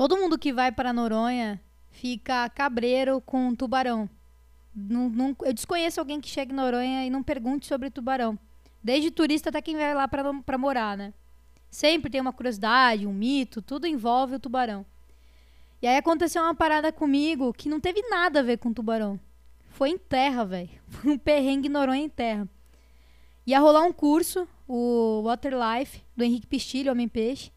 Todo mundo que vai para Noronha fica cabreiro com tubarão. Não, não, eu desconheço alguém que chegue em Noronha e não pergunte sobre tubarão. Desde turista até quem vai lá para morar, né? Sempre tem uma curiosidade, um mito, tudo envolve o tubarão. E aí aconteceu uma parada comigo que não teve nada a ver com tubarão. Foi em terra, velho. Foi um perrengue Noronha em terra. Ia rolar um curso, o Waterlife, do Henrique Pistilho, Homem Peixe.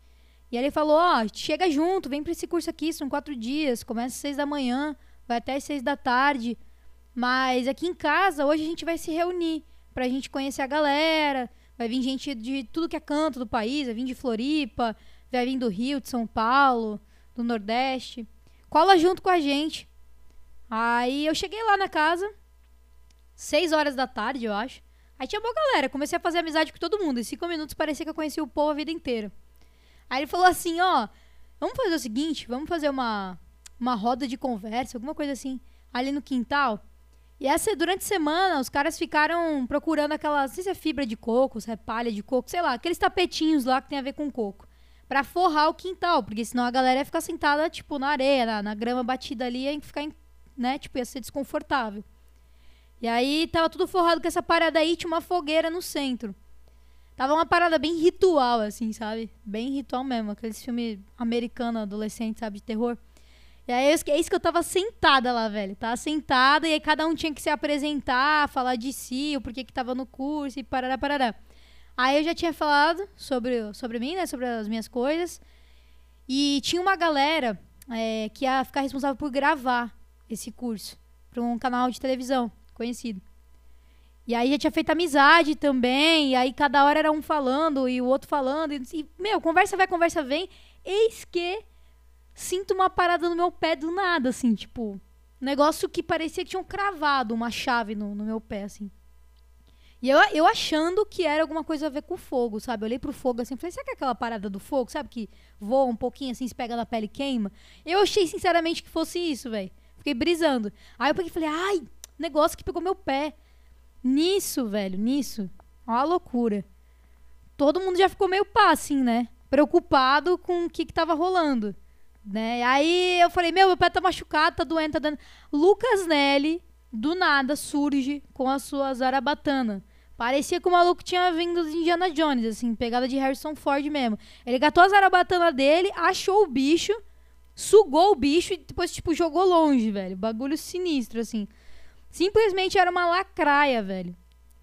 E aí ele falou, ó, chega junto, vem pra esse curso aqui, são quatro dias, começa às seis da manhã, vai até às seis da tarde. Mas aqui em casa, hoje a gente vai se reunir pra gente conhecer a galera. Vai vir gente de tudo que é canto do país, vai vir de Floripa, vai vir do Rio, de São Paulo, do Nordeste. Cola junto com a gente. Aí eu cheguei lá na casa, seis horas da tarde, eu acho. Aí tinha boa galera, comecei a fazer amizade com todo mundo. Em cinco minutos parecia que eu conhecia o povo a vida inteira. Aí ele falou assim, ó, vamos fazer o seguinte, vamos fazer uma, uma roda de conversa, alguma coisa assim, ali no quintal. E essa, durante a semana, os caras ficaram procurando aquelas, não sei se é fibra de coco, se é palha de coco, sei lá, aqueles tapetinhos lá que tem a ver com coco. Pra forrar o quintal, porque senão a galera ia ficar sentada, tipo, na areia, na, na grama batida ali, ia ficar, né, tipo, ia ser desconfortável. E aí tava tudo forrado com essa parada aí, tinha uma fogueira no centro. Tava uma parada bem ritual, assim, sabe? Bem ritual mesmo. Aqueles filmes americanos, adolescentes, sabe? De terror. E aí é isso que eu tava sentada lá, velho. Tava sentada e aí cada um tinha que se apresentar, falar de si, o porquê que tava no curso e parará, parará. Aí eu já tinha falado sobre, sobre mim, né? Sobre as minhas coisas. E tinha uma galera é, que ia ficar responsável por gravar esse curso para um canal de televisão conhecido. E aí já tinha feito amizade também, e aí cada hora era um falando e o outro falando. E, meu, conversa vai, conversa vem. Eis que sinto uma parada no meu pé do nada, assim, tipo. negócio que parecia que tinham cravado uma chave no, no meu pé, assim. E eu, eu achando que era alguma coisa a ver com fogo, sabe? Eu olhei pro fogo assim, falei, será que é aquela parada do fogo, sabe? Que voa um pouquinho assim, se pega na pele e queima. Eu achei sinceramente que fosse isso, velho. Fiquei brisando. Aí eu peguei e falei, ai, negócio que pegou meu pé. Nisso, velho, nisso. Ó a loucura. Todo mundo já ficou meio pá, assim, né? Preocupado com o que, que tava rolando. Né? Aí eu falei, meu, meu pé tá machucado, tá doendo, tá dando. Lucas Nelly, do nada, surge com a sua zarabatana. Parecia que o maluco tinha vindo de Indiana Jones, assim, pegada de Harrison Ford mesmo. Ele gatou a zarabatana dele, achou o bicho, sugou o bicho e depois, tipo, jogou longe, velho. Bagulho sinistro, assim. Simplesmente era uma lacraia, velho.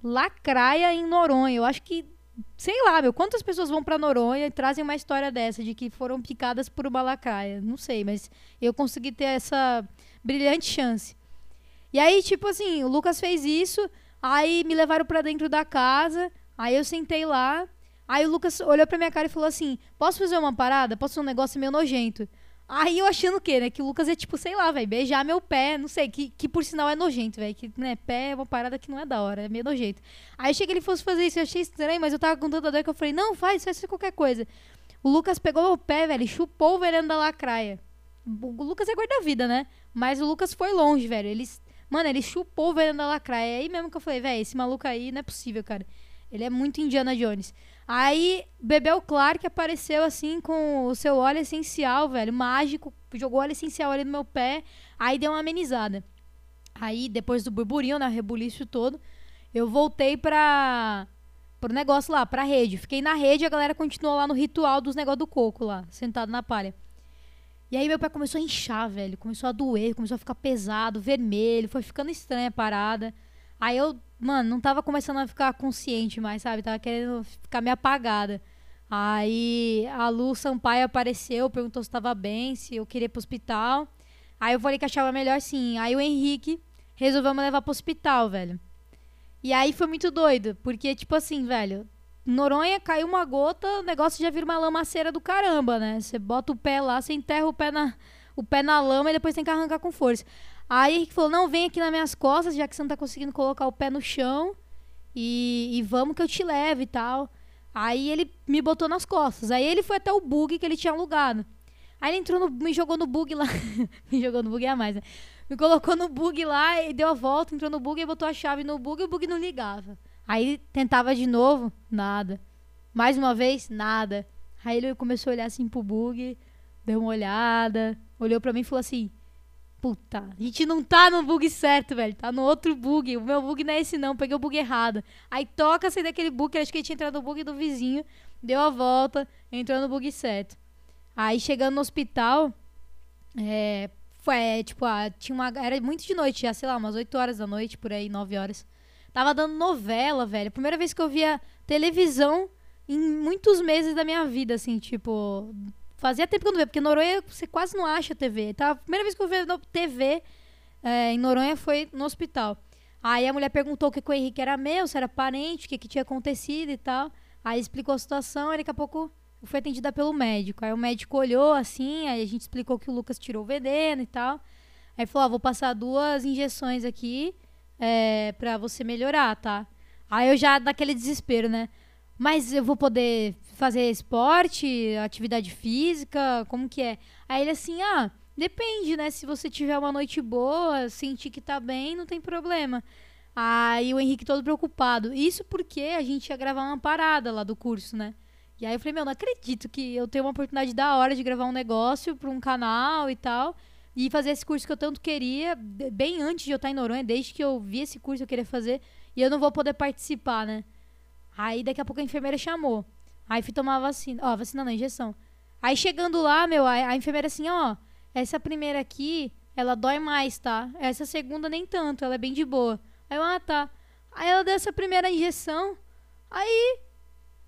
Lacraia em Noronha. Eu acho que, sei lá, meu, quantas pessoas vão para Noronha e trazem uma história dessa, de que foram picadas por uma lacraia? Não sei, mas eu consegui ter essa brilhante chance. E aí, tipo assim, o Lucas fez isso, aí me levaram para dentro da casa, aí eu sentei lá, aí o Lucas olhou pra minha cara e falou assim: Posso fazer uma parada? Posso fazer um negócio meio nojento? Aí eu achando o quê, né? Que o Lucas é tipo, sei lá, velho, beijar meu pé, não sei, que, que por sinal é nojento, velho. Que, né, pé é uma parada que não é da hora, é meio nojento. Aí achei que ele fosse fazer isso, eu achei estranho, mas eu tava com tanta dor que eu falei, não, faz, faz qualquer coisa. O Lucas pegou meu pé, velho, chupou o veneno da lacraia. O Lucas é guarda-vida, né? Mas o Lucas foi longe, velho. Ele, mano, ele chupou o veneno da lacraia. Aí mesmo que eu falei, velho, esse maluco aí não é possível, cara. Ele é muito Indiana Jones. Aí, Bebel Clark apareceu assim com o seu óleo essencial, velho, mágico, jogou óleo essencial ali no meu pé, aí deu uma amenizada. Aí, depois do burburinho, né, rebuliço todo, eu voltei pra pro negócio lá, pra rede. Fiquei na rede e a galera continuou lá no ritual dos negócios do coco lá, sentado na palha. E aí meu pé começou a inchar, velho, começou a doer, começou a ficar pesado, vermelho, foi ficando estranha a parada. Aí eu mano, não tava começando a ficar consciente mais, sabe? Tava querendo ficar meio apagada. Aí a Lu Sampaio apareceu, perguntou se tava bem, se eu queria ir pro hospital. Aí eu falei que achava melhor sim. Aí o Henrique resolveu me levar pro hospital, velho. E aí foi muito doido, porque, tipo assim, velho, Noronha caiu uma gota, o negócio já vira uma lamaceira do caramba, né? Você bota o pé lá, você enterra o pé na, o pé na lama e depois tem que arrancar com força. Aí Henrique falou: não, vem aqui nas minhas costas, já que você não tá conseguindo colocar o pé no chão. E, e vamos que eu te leve e tal. Aí ele me botou nas costas. Aí ele foi até o bug que ele tinha alugado. Aí ele entrou no, me jogou no bug lá. me jogou no bug a mais, né? Me colocou no bug lá e deu a volta, entrou no bug e botou a chave no bug e o bug não ligava. Aí tentava de novo, nada. Mais uma vez, nada. Aí ele começou a olhar assim pro bug. deu uma olhada, olhou pra mim e falou assim: Puta, a gente não tá no bug certo, velho. Tá no outro bug. O meu bug não é esse, não. Peguei o bug errado. Aí toca sair daquele bug. Acho que ele tinha entrado no bug do vizinho. Deu a volta. Entrou no bug certo. Aí chegando no hospital. É. Foi, é, tipo, ah, tinha uma. Era muito de noite já, sei lá, umas 8 horas da noite, por aí, 9 horas. Tava dando novela, velho. Primeira vez que eu via televisão em muitos meses da minha vida, assim, tipo. Fazia tempo que eu não via, porque Noronha você quase não acha TV. Tá? A primeira vez que eu vi TV é, em Noronha foi no hospital. Aí a mulher perguntou o que, que o Henrique era meu, se era parente, o que, que tinha acontecido e tal. Aí explicou a situação, e daqui a pouco foi atendida pelo médico. Aí o médico olhou assim, aí a gente explicou que o Lucas tirou o veneno e tal. Aí falou: ó, vou passar duas injeções aqui é, pra você melhorar, tá? Aí eu já, daquele desespero, né? Mas eu vou poder fazer esporte, atividade física, como que é? Aí ele assim, ah, depende, né? Se você tiver uma noite boa, sentir que tá bem, não tem problema. Aí o Henrique todo preocupado. Isso porque a gente ia gravar uma parada lá do curso, né? E aí eu falei, meu, não acredito que eu tenho uma oportunidade da hora de gravar um negócio para um canal e tal. E fazer esse curso que eu tanto queria, bem antes de eu estar em Noronha, desde que eu vi esse curso eu queria fazer. E eu não vou poder participar, né? Aí daqui a pouco a enfermeira chamou. Aí fui tomar a vacina. Ó, vacina não, injeção. Aí chegando lá, meu, a, a enfermeira assim, ó, essa primeira aqui, ela dói mais, tá? Essa segunda nem tanto, ela é bem de boa. Aí eu, ah, tá. Aí ela deu essa primeira injeção. Aí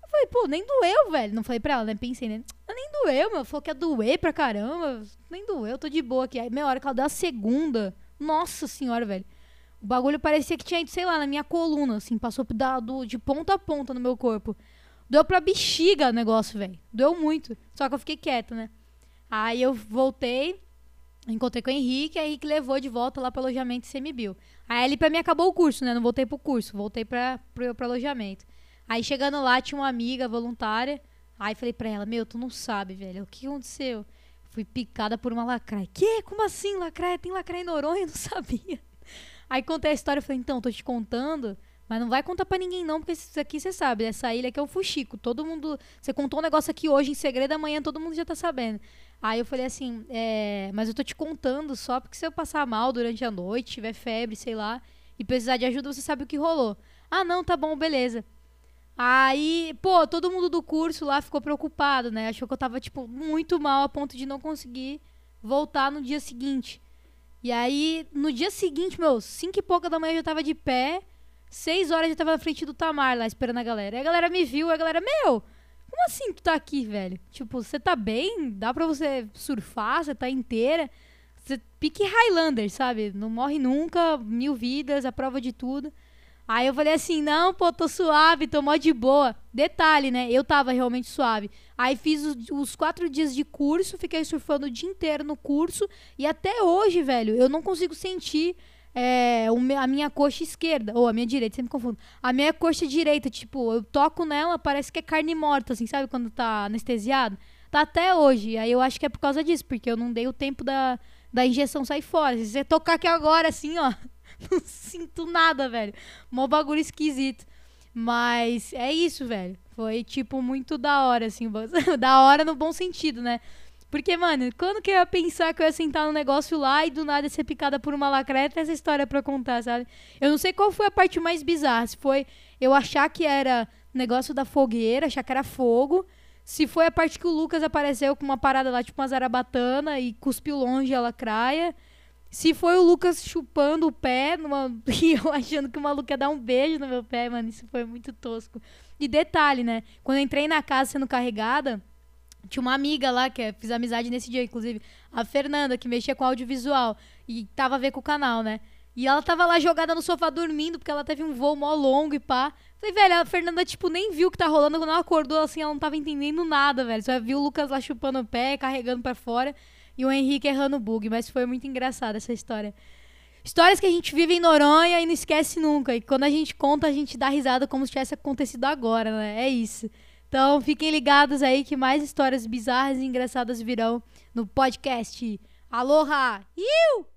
eu falei, pô, nem doeu, velho. Não falei pra ela, né? Pensei, né? Nem doeu, meu. Falou que ia doer pra caramba. Nem doeu, tô de boa aqui. Aí meia hora que ela deu a segunda. Nossa senhora, velho. O bagulho parecia que tinha ido, sei lá, na minha coluna, assim, passou da, do, de ponta a ponta no meu corpo. Deu pra bexiga o negócio, velho. Deu muito. Só que eu fiquei quieta, né? Aí eu voltei, encontrei com o Henrique, aí Henrique levou de volta lá pro alojamento CMBio. Aí ali pra mim acabou o curso, né? Não voltei pro curso, voltei pra, pro, pro alojamento. Aí chegando lá, tinha uma amiga voluntária. Aí falei pra ela, meu, tu não sabe, velho, o que aconteceu? Fui picada por uma lacraia. Que? Como assim, lacraia? Tem lacraia em Noronha? Eu não sabia. Aí contei a história e falei, então, tô te contando, mas não vai contar para ninguém não, porque isso aqui você sabe, essa ilha aqui é o fuxico. Todo mundo, você contou um negócio aqui hoje em segredo, amanhã todo mundo já tá sabendo. Aí eu falei assim, é, mas eu tô te contando só porque se eu passar mal durante a noite, tiver febre, sei lá, e precisar de ajuda, você sabe o que rolou. Ah, não, tá bom, beleza. Aí, pô, todo mundo do curso lá ficou preocupado, né? Achou que eu tava, tipo, muito mal a ponto de não conseguir voltar no dia seguinte. E aí, no dia seguinte, meu, cinco e pouca da manhã eu já tava de pé. Seis horas eu tava na frente do Tamar lá, esperando a galera. Aí a galera me viu, a galera, meu, como assim tu tá aqui, velho? Tipo, você tá bem? Dá pra você surfar? Você tá inteira? Você pique Highlander, sabe? Não morre nunca, mil vidas, a prova de tudo. Aí eu falei assim, não, pô, tô suave, tô mó de boa. Detalhe, né? Eu tava realmente suave. Aí fiz os, os, quatro dias de curso, fiquei surfando o dia inteiro no curso. E até hoje, velho, eu não consigo sentir é, a minha coxa esquerda. Ou a minha direita, sempre confundo. A minha coxa direita, tipo, eu toco nela, parece que é carne morta, assim, sabe? Quando tá anestesiado. Tá até hoje. Aí eu acho que é por causa disso, porque eu não dei o tempo da, da injeção sair fora. Se você tocar aqui agora, assim, ó. não sinto nada, velho. Mó bagulho esquisito. Mas é isso, velho. Foi, tipo, muito da hora, assim. da hora no bom sentido, né? Porque, mano, quando que eu ia pensar que eu ia sentar no negócio lá e do nada ser picada por uma lacreta essa história pra contar, sabe? Eu não sei qual foi a parte mais bizarra. Se foi eu achar que era negócio da fogueira, achar que era fogo. Se foi a parte que o Lucas apareceu com uma parada lá, tipo uma zarabatana e cuspiu longe a lacraia. Se foi o Lucas chupando o pé numa... e eu achando que o maluco ia dar um beijo no meu pé, mano, isso foi muito tosco. E detalhe, né? Quando eu entrei na casa sendo carregada, tinha uma amiga lá que eu fiz amizade nesse dia, inclusive, a Fernanda, que mexia com audiovisual e tava a ver com o canal, né? E ela tava lá jogada no sofá dormindo, porque ela teve um voo mó longo e pá. Falei, velho, a Fernanda, tipo, nem viu o que tá rolando. Quando ela acordou, assim, ela não tava entendendo nada, velho. Só viu o Lucas lá chupando o pé, carregando para fora e o Henrique errando o bug, mas foi muito engraçada essa história. Histórias que a gente vive em Noronha e não esquece nunca. E quando a gente conta, a gente dá risada como se tivesse acontecido agora, né? É isso. Então fiquem ligados aí que mais histórias bizarras e engraçadas virão no podcast. Aloha! Iu!